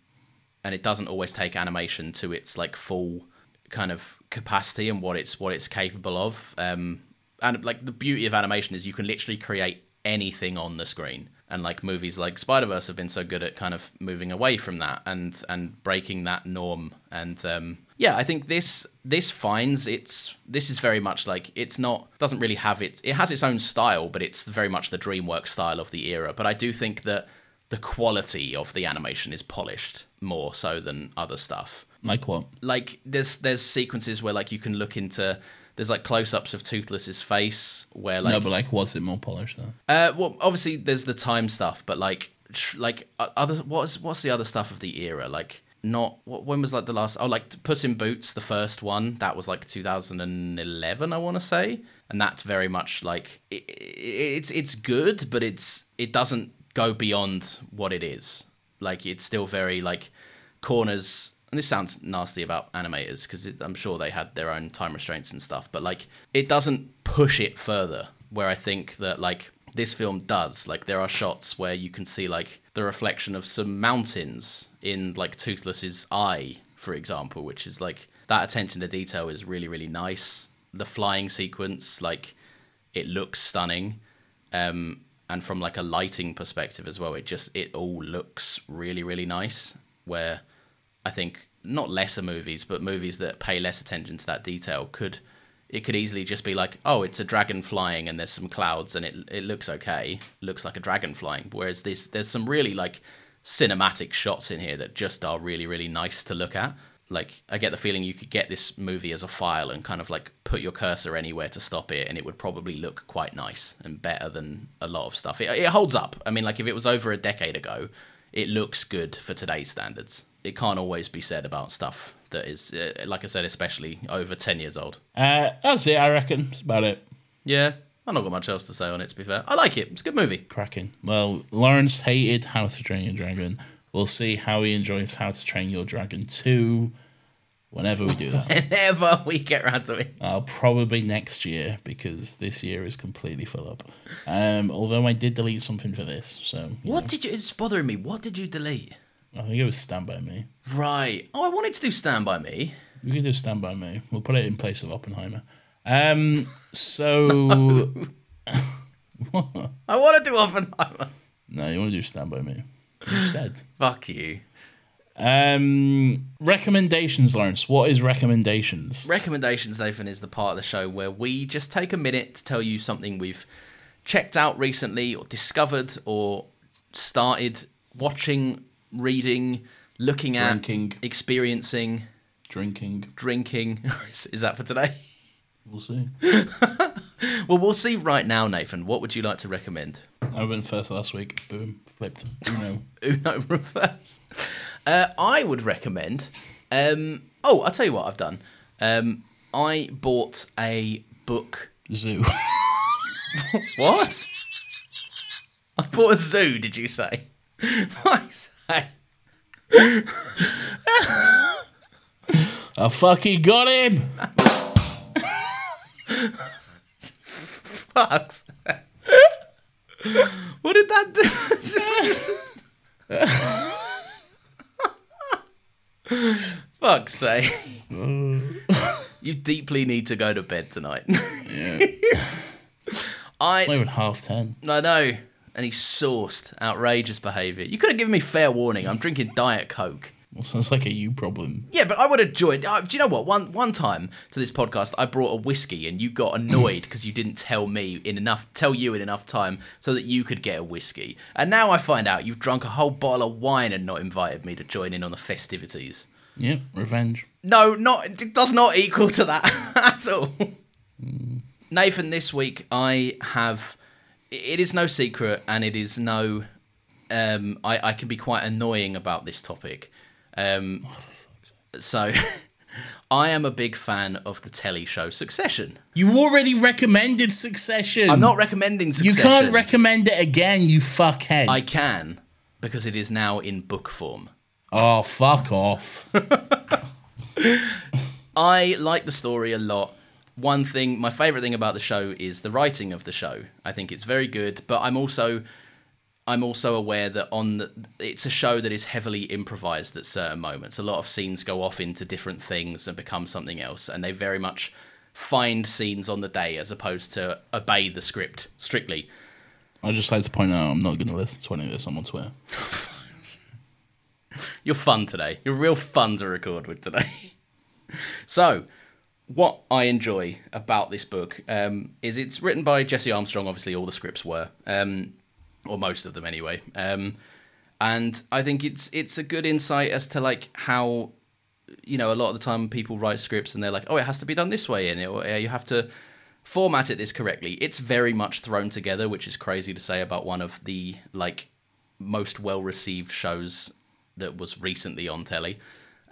B: and it doesn't always take animation to its like full kind of capacity and what it's what it's capable of um and like the beauty of animation is you can literally create anything on the screen. And like movies like spider-verse have been so good at kind of moving away from that and and breaking that norm. And um yeah i think this this finds it's this is very much like it's not doesn't really have it it has its own style but it's very much the dreamworks style of the era. But i do think that the quality of the animation is polished more so than other stuff.
A: Like what?
B: like there's there's sequences where like you can look into there's like close-ups of toothless's face where like
A: no, but like, was it more polished though?
B: uh well obviously there's the time stuff but like tr- like uh, other what's what's the other stuff of the era? Like not what when was like the last oh like Puss in Boots the first one that was like 2011 I want to say. And that's very much like it, it, it's it's good but it's it doesn't go beyond what it is. Like it's still very like corners and this sounds nasty about animators because I'm sure they had their own time restraints and stuff, but like it doesn't push it further. Where I think that like this film does. Like there are shots where you can see like the reflection of some mountains in like Toothless's eye, for example, which is like that attention to detail is really really nice. The flying sequence, like it looks stunning, um, and from like a lighting perspective as well, it just it all looks really really nice. Where I think not lesser movies, but movies that pay less attention to that detail could it could easily just be like, oh, it's a dragon flying and there's some clouds and it it looks okay, looks like a dragon flying. Whereas this there's some really like cinematic shots in here that just are really really nice to look at. Like I get the feeling you could get this movie as a file and kind of like put your cursor anywhere to stop it, and it would probably look quite nice and better than a lot of stuff. It, it holds up. I mean, like if it was over a decade ago, it looks good for today's standards. It can't always be said about stuff that is, uh, like I said, especially over ten years old.
A: Uh, that's it, I reckon. That's about it.
B: Yeah, I've not got much else to say on it. To be fair, I like it. It's a good movie.
A: Cracking. Well, Laurence hated How to Train Your Dragon. We'll see how he enjoys How to Train Your Dragon 2 whenever we do that.
B: Whenever we get around to it.
A: Uh, probably next year because this year is completely full up. Um, although I did delete something for this, so
B: What
A: know.
B: did you? It's bothering me. What did you delete?
A: I think it was Stand by Me.
B: Right. Oh, I wanted to do Stand by Me.
A: We can do Stand by Me. We'll put it in place of Oppenheimer. Um, so
B: I want to do Oppenheimer.
A: no, you want to do Stand by Me? You said.
B: Fuck you.
A: Um, recommendations, Laurence. What is recommendations?
B: Recommendations, Nathan, is the part of the show where we just take a minute to tell you something we've checked out recently, or discovered, or started watching, reading, looking
A: Drinking.
B: at, experiencing,
A: Drinking.
B: drinking. is that for today?
A: We'll see.
B: Well, we'll see right now, Nathan. What would you like to recommend?
A: I went first last week. Boom. Flipped. Know.
B: Uno reverse. Uh, I would recommend. Um, oh, I'll tell you what I've done. Um, I bought a book.
A: Zoo.
B: What? I bought a zoo. Did you say? I
A: I fucking got him.
B: Fuck's. What did that do? Fuck's sake. you deeply need to go to bed tonight. yeah. I
A: It's not even half ten.
B: I know. And he sourced outrageous behaviour. You could have given me fair warning. I'm drinking Diet Coke.
A: Well, sounds like a you problem.
B: Yeah, but I would have joined. Uh, do you know what? One one time to this podcast, I brought a whiskey, and you got annoyed because you didn't tell me in enough, tell you in enough time, so that you could get a whiskey. And now I find out you've drunk a whole bottle of wine and not invited me to join in on the festivities.
A: Yeah, Revenge.
B: No, not it does not equal to that at all. Nathan, this week I have. It is no secret, and it is no. Um, I, I can be quite annoying about this topic. Um, so, I am a big fan of the telly show Succession.
A: You already recommended Succession.
B: I'm not recommending Succession.
A: You can't recommend it again, you fuckhead.
B: I can because it is now in book form.
A: Oh, fuck off.
B: I like the story a lot. One thing, my favorite thing about the show is the writing of the show. I think it's very good, but I'm also I'm also aware that on the, it's a show that is heavily improvised at certain moments. A lot of scenes go off into different things and become something else, and they very much find scenes on the day as opposed to obey the script strictly.
A: I'd just like to point out I'm not going to listen to any of this. I'm on Twitter.
B: You're fun today. You're real fun to record with today. so, what I enjoy about this book um, is it's written by Jesse Armstrong. Obviously, all the scripts were, um, or most of them anyway. Um, and I think it's it's a good insight as to like how you know a lot of the time people write scripts and they're like, oh, it has to be done this way, and it, you have to format it this correctly. It's very much thrown together, which is crazy to say about one of the like most well received shows that was recently on telly.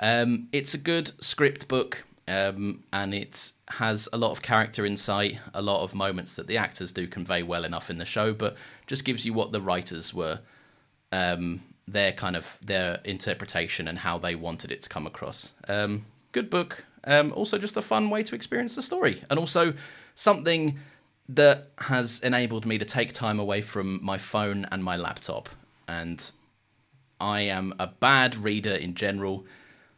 B: Um, it's a good script book, um, and it has a lot of character insight, a lot of moments that the actors do convey well enough in the show, but just gives you what the writers were, um, their kind of their interpretation and how they wanted it to come across. Um, good book. Um, also, just a fun way to experience the story, and also something that has enabled me to take time away from my phone and my laptop and I am a bad reader in general,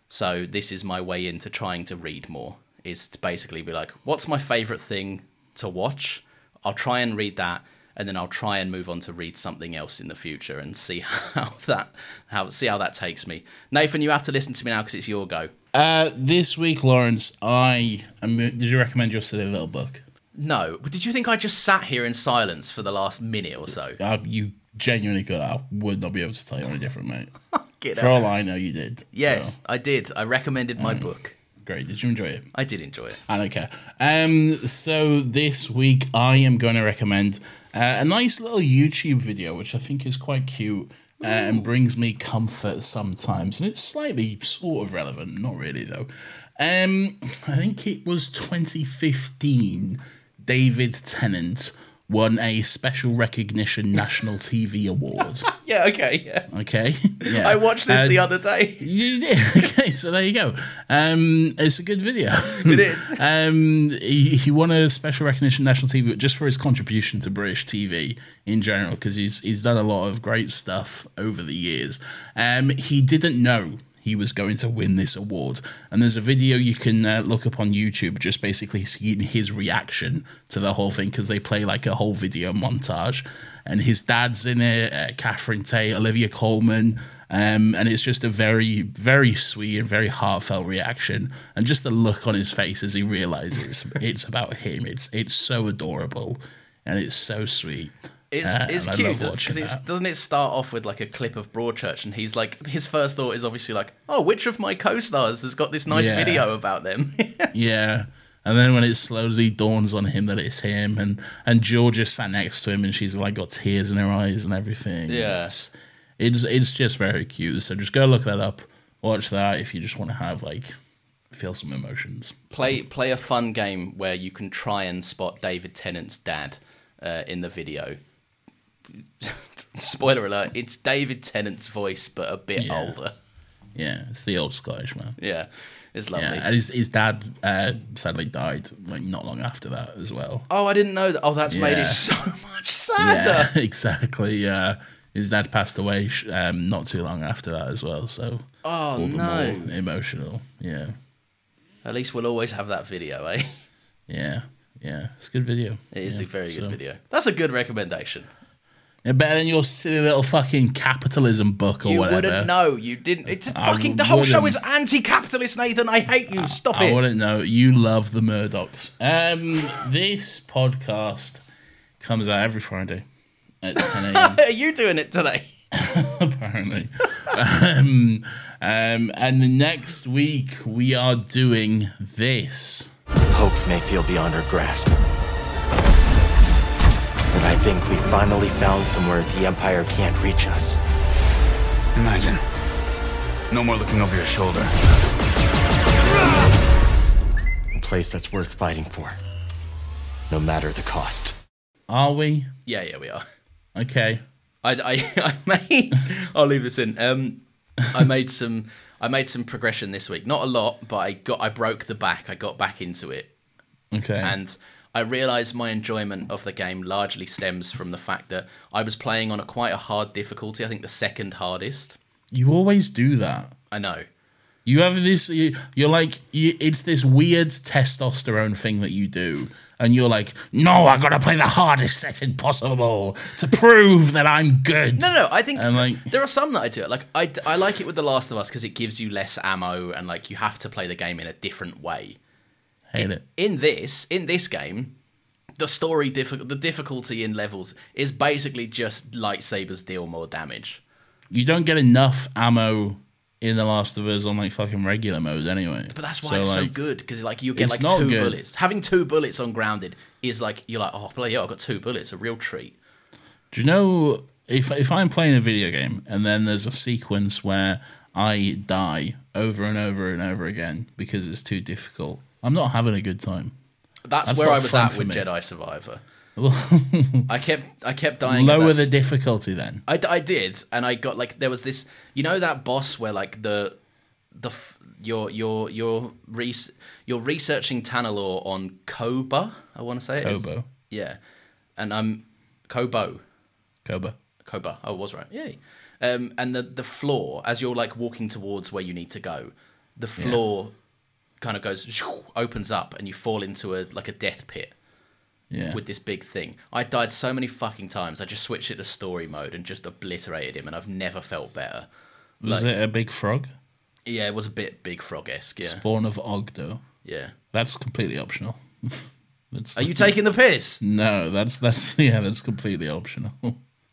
B: so this is my way into trying to read more. Is to basically be like, what's my favorite thing to watch I'll try and read that, and then I'll try and move on to read something else in the future and see how that how see how that takes me. Nathan, you have to listen to me now because it's your go.
A: Uh, this week, Laurence, I am, did you recommend your silly little book?
B: No, but did you think I just sat here in silence for the last minute or so?
A: Uh, you genuinely could. I would not be able to tell you any different, mate.
B: Get
A: For
B: out.
A: all I know, you did.
B: Yes,
A: So,
B: I did. I recommended my book.
A: great. Did you enjoy it?
B: I did enjoy it.
A: I don't care. Um, so this week I am going to recommend uh, a nice little YouTube video, which I think is quite cute uh, and brings me comfort sometimes, and it's slightly sort of relevant, not really though. Um, I think it was 2015. David Tennant won a special recognition national TV award.
B: Yeah, okay, yeah.
A: Okay, yeah.
B: I watched this
A: Uh,
B: the other day.
A: you did. Okay, so there you go. Um, it's a good video.
B: It is.
A: um, he, he won a special recognition national TV just for his contribution to British TV in general because he's he's done a lot of great stuff over the years. Um, he didn't know he was going to win this award, and there's a video you can uh, look up on YouTube, just basically seeing his reaction to the whole thing because they play like a whole video montage, and his dad's in it, uh, Catherine Tate, Olivia Colman. Um, and it's just a very, very sweet and very heartfelt reaction, and just the look on his face as he realizes it's about him. It's it's so adorable, and it's so sweet.
B: It's,
A: Uh,
B: it's cute because
A: it
B: doesn't it start off with like a clip of Broadchurch and he's like his first thought is obviously like oh which of my co-stars has got this nice
A: Yeah.
B: video about them
A: Yeah. And then when it slowly dawns on him that it's him, and and Georgia sat next to him, and she's like got tears in her eyes and everything.
B: Yeah.
A: it's it's, it's just very cute. So just go look that up, watch that if you just want to have like feel some emotions.
B: play play a fun game where you can try and spot David Tennant's dad uh, in the video. Spoiler alert: It's David Tennant's voice, but a bit
A: Yeah.
B: older.
A: Yeah, it's the old Scottish man.
B: Yeah, it's lovely.
A: Yeah, and his his dad uh, sadly died like not long after that as well.
B: Oh, I didn't know that. Oh, that's made it so much sadder.
A: Yeah, exactly. Yeah, his dad passed away um, not too long after that as well. So
B: Oh
A: all the
B: no!
A: more emotional. Yeah,
B: At least we'll always have that video, eh?
A: yeah, yeah. It's a good video.
B: It is
A: Yeah,
B: a very good
A: so-
B: video. That's a good recommendation.
A: Yeah, better than your silly little fucking capitalism book or
B: you
A: whatever.
B: You wouldn't know. You didn't. It's a
A: I
B: fucking. The whole show is anti-capitalist, Nathan. I hate you. Stop
A: I
B: it.
A: I wouldn't know. You love the Murdochs. Um, this podcast comes out every Friday at 10 a.m.
B: Are you doing it today?
A: apparently. um, um, and next week we are doing this.
D: Hope may feel beyond our grasp. But I think we finally found somewhere the Empire can't reach us.
E: Imagine. No more looking over your shoulder.
D: A place that's worth fighting for. No matter the cost.
A: Are we?
B: Yeah, yeah, we are.
A: Okay.
B: I, I, I made. I'll leave this in. Um, I made some. I made some progression this week. Not a lot, but I got. I broke the back. I got back into it,
A: Okay.
B: and I realised my enjoyment of the game largely stems from the fact that I was playing on a quite a hard difficulty. I think the second hardest.
A: you always do that.
B: I know.
A: You have this. You, you're like. You, it's this weird testosterone thing that you do, and you're like, no, I gotta play the hardest setting possible to prove that I'm good.
B: No, no, no. I think
A: And, like-
B: there are some that I do. it. Like I, I like it with The Last of Us because it gives you less ammo and like you have to play the game in a different way.
A: It.
B: in this in this game the story diffi- the difficulty in levels is basically just lightsabers deal more damage
A: You don't get enough ammo in The Last of Us on like fucking regular mode anyway.
B: but that's why it's so good because like you get like two
A: good.
B: bullets having two bullets on grounded is like you're like oh bloody hell i got two bullets a real treat
A: Do you know if if I'm playing a video game and then there's a sequence where I die over and over and over again because it's too difficult, I'm not having a good time.
B: that's,
A: That's
B: where i was at with
A: me.
B: jedi survivor i kept i kept dying
A: Lower the difficulty then.
B: I, I did, and I got like there was this, you know, that boss where like the the your your your you're you're researching Tanalorr on Koba. I want to say it is.
A: Koboh.
B: Yeah, and I'm Koboh.
A: Koba.
B: Koba. I was right. Yay. Um, and the the floor as you're like walking towards where you need to go, the floor kind of goes opens up and you fall into a like a death pit.
A: Yeah.
B: with this big thing. I died so many fucking times. I just switched it to story mode and just obliterated him, and I've never felt better.
A: Was
B: Like-
A: it a big frog?
B: Yeah, it was a bit big frog esque. Yeah,
A: Spawn of Oggdo.
B: yeah.
A: That's completely optional. that's
B: Are you taking the piss?
A: No, that's that's yeah, that's completely optional.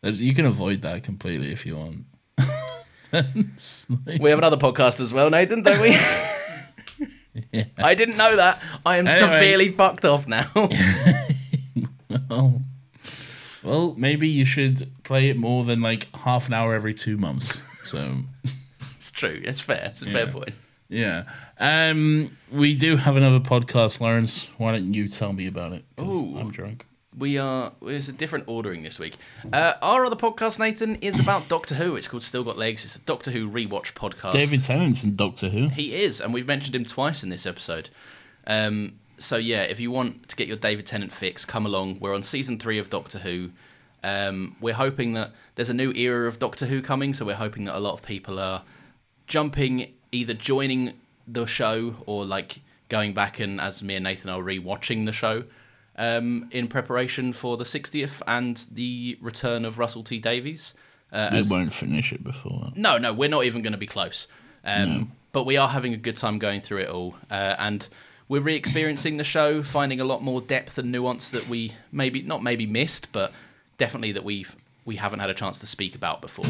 A: That's, you can avoid that completely if you want. Like-
B: We have another podcast as well, Nathan, don't we?
A: Yeah.
B: I didn't know that. I am
A: Anyway.
B: severely fucked off now.
A: well, well, maybe you should play it more than like half an hour every two months. So
B: it's true. It's fair. It's a fair point.
A: yeah, um, we do have another podcast, Laurence. Why don't you tell me about it?
B: Ooh.
A: I'm drunk.
B: We are. There's a different ordering this week. Uh, our other podcast, Nathan, is about Doctor Who. It's called Still Got Legs. It's a Doctor Who rewatch podcast.
A: David Tennant's in Doctor Who.
B: He is, and we've mentioned him twice in this episode. Um, so yeah, if you want to get your David Tennant fix, come along. We're on season three of Doctor Who. Um, we're hoping that there's a new era of Doctor Who coming, so we're hoping that a lot of people are jumping, either joining the show or like going back and, as me and Nathan are rewatching the show um, in preparation for the 60th and the return of Russell T Davies. Uh,
A: We
B: as-
A: won't finish it before that.
B: no, no, we're not even going to be close. Um, But we are having a good time going through it all, uh, and we're re-experiencing the show, finding a lot more depth and nuance that we maybe not maybe missed, but definitely that we've, we haven't had a chance to speak about before.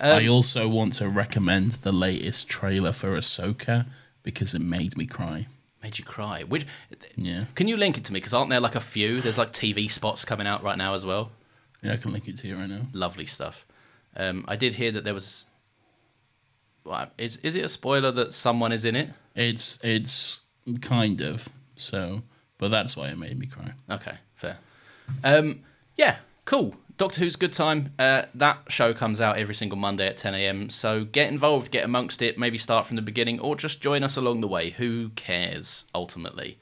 B: Um,
A: I also want to recommend the latest trailer for Ahsoka because it made me cry.
B: Made you cry. Which,
A: Yeah,
B: can you link it to me? Because aren't there like a few? There's like TV spots coming out right now as well.
A: yeah, I can link it to you right now.
B: Lovely stuff. Um, I did hear that there was. Well, is is it a spoiler that someone is in it?
A: It's it's kind of so, but that's why it made me cry.
B: Okay, fair. Um, yeah, cool. Doctor Who's good time. Uh, that show comes out every single Monday at 10 a.m. So get involved, get amongst it. Maybe start from the beginning, or just join us along the way. Who cares? Ultimately,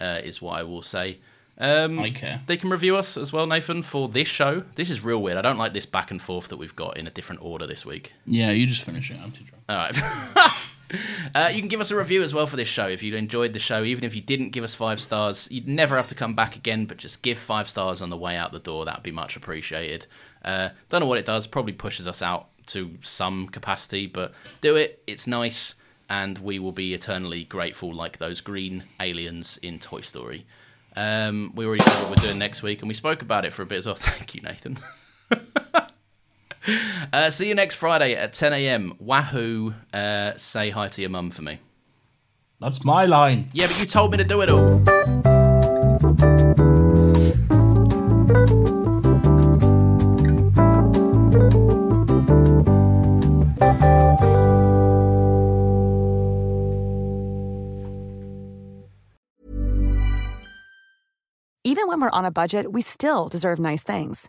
B: uh, is what I will say. Um,
A: I care.
B: They can review us as well, Nathan, for this show. This is real weird. I don't like this back and forth that we've got in a different order this week.
A: Yeah, you just finish it. I'm too drunk.
B: All right. uh, you can give us a review as well for this show if you enjoyed the show. Even if you didn't give us five stars, you'd never have to come back again, but just give five stars on the way out the door. That would be much appreciated. Uh, don't know what it does. Probably pushes us out to some capacity, but do it. It's nice, and we will be eternally grateful like those green aliens in Toy Story. Um, we already know what we're doing next week, and we spoke about it for a bit as well. Thank you, Nathan. Uh, see you next Friday at 10 a.m. Wahoo! Uh, say hi to your mum for me.
A: That's my line.
B: Yeah, but you told me to do it all.
F: Even when we're on a budget, we still deserve nice things.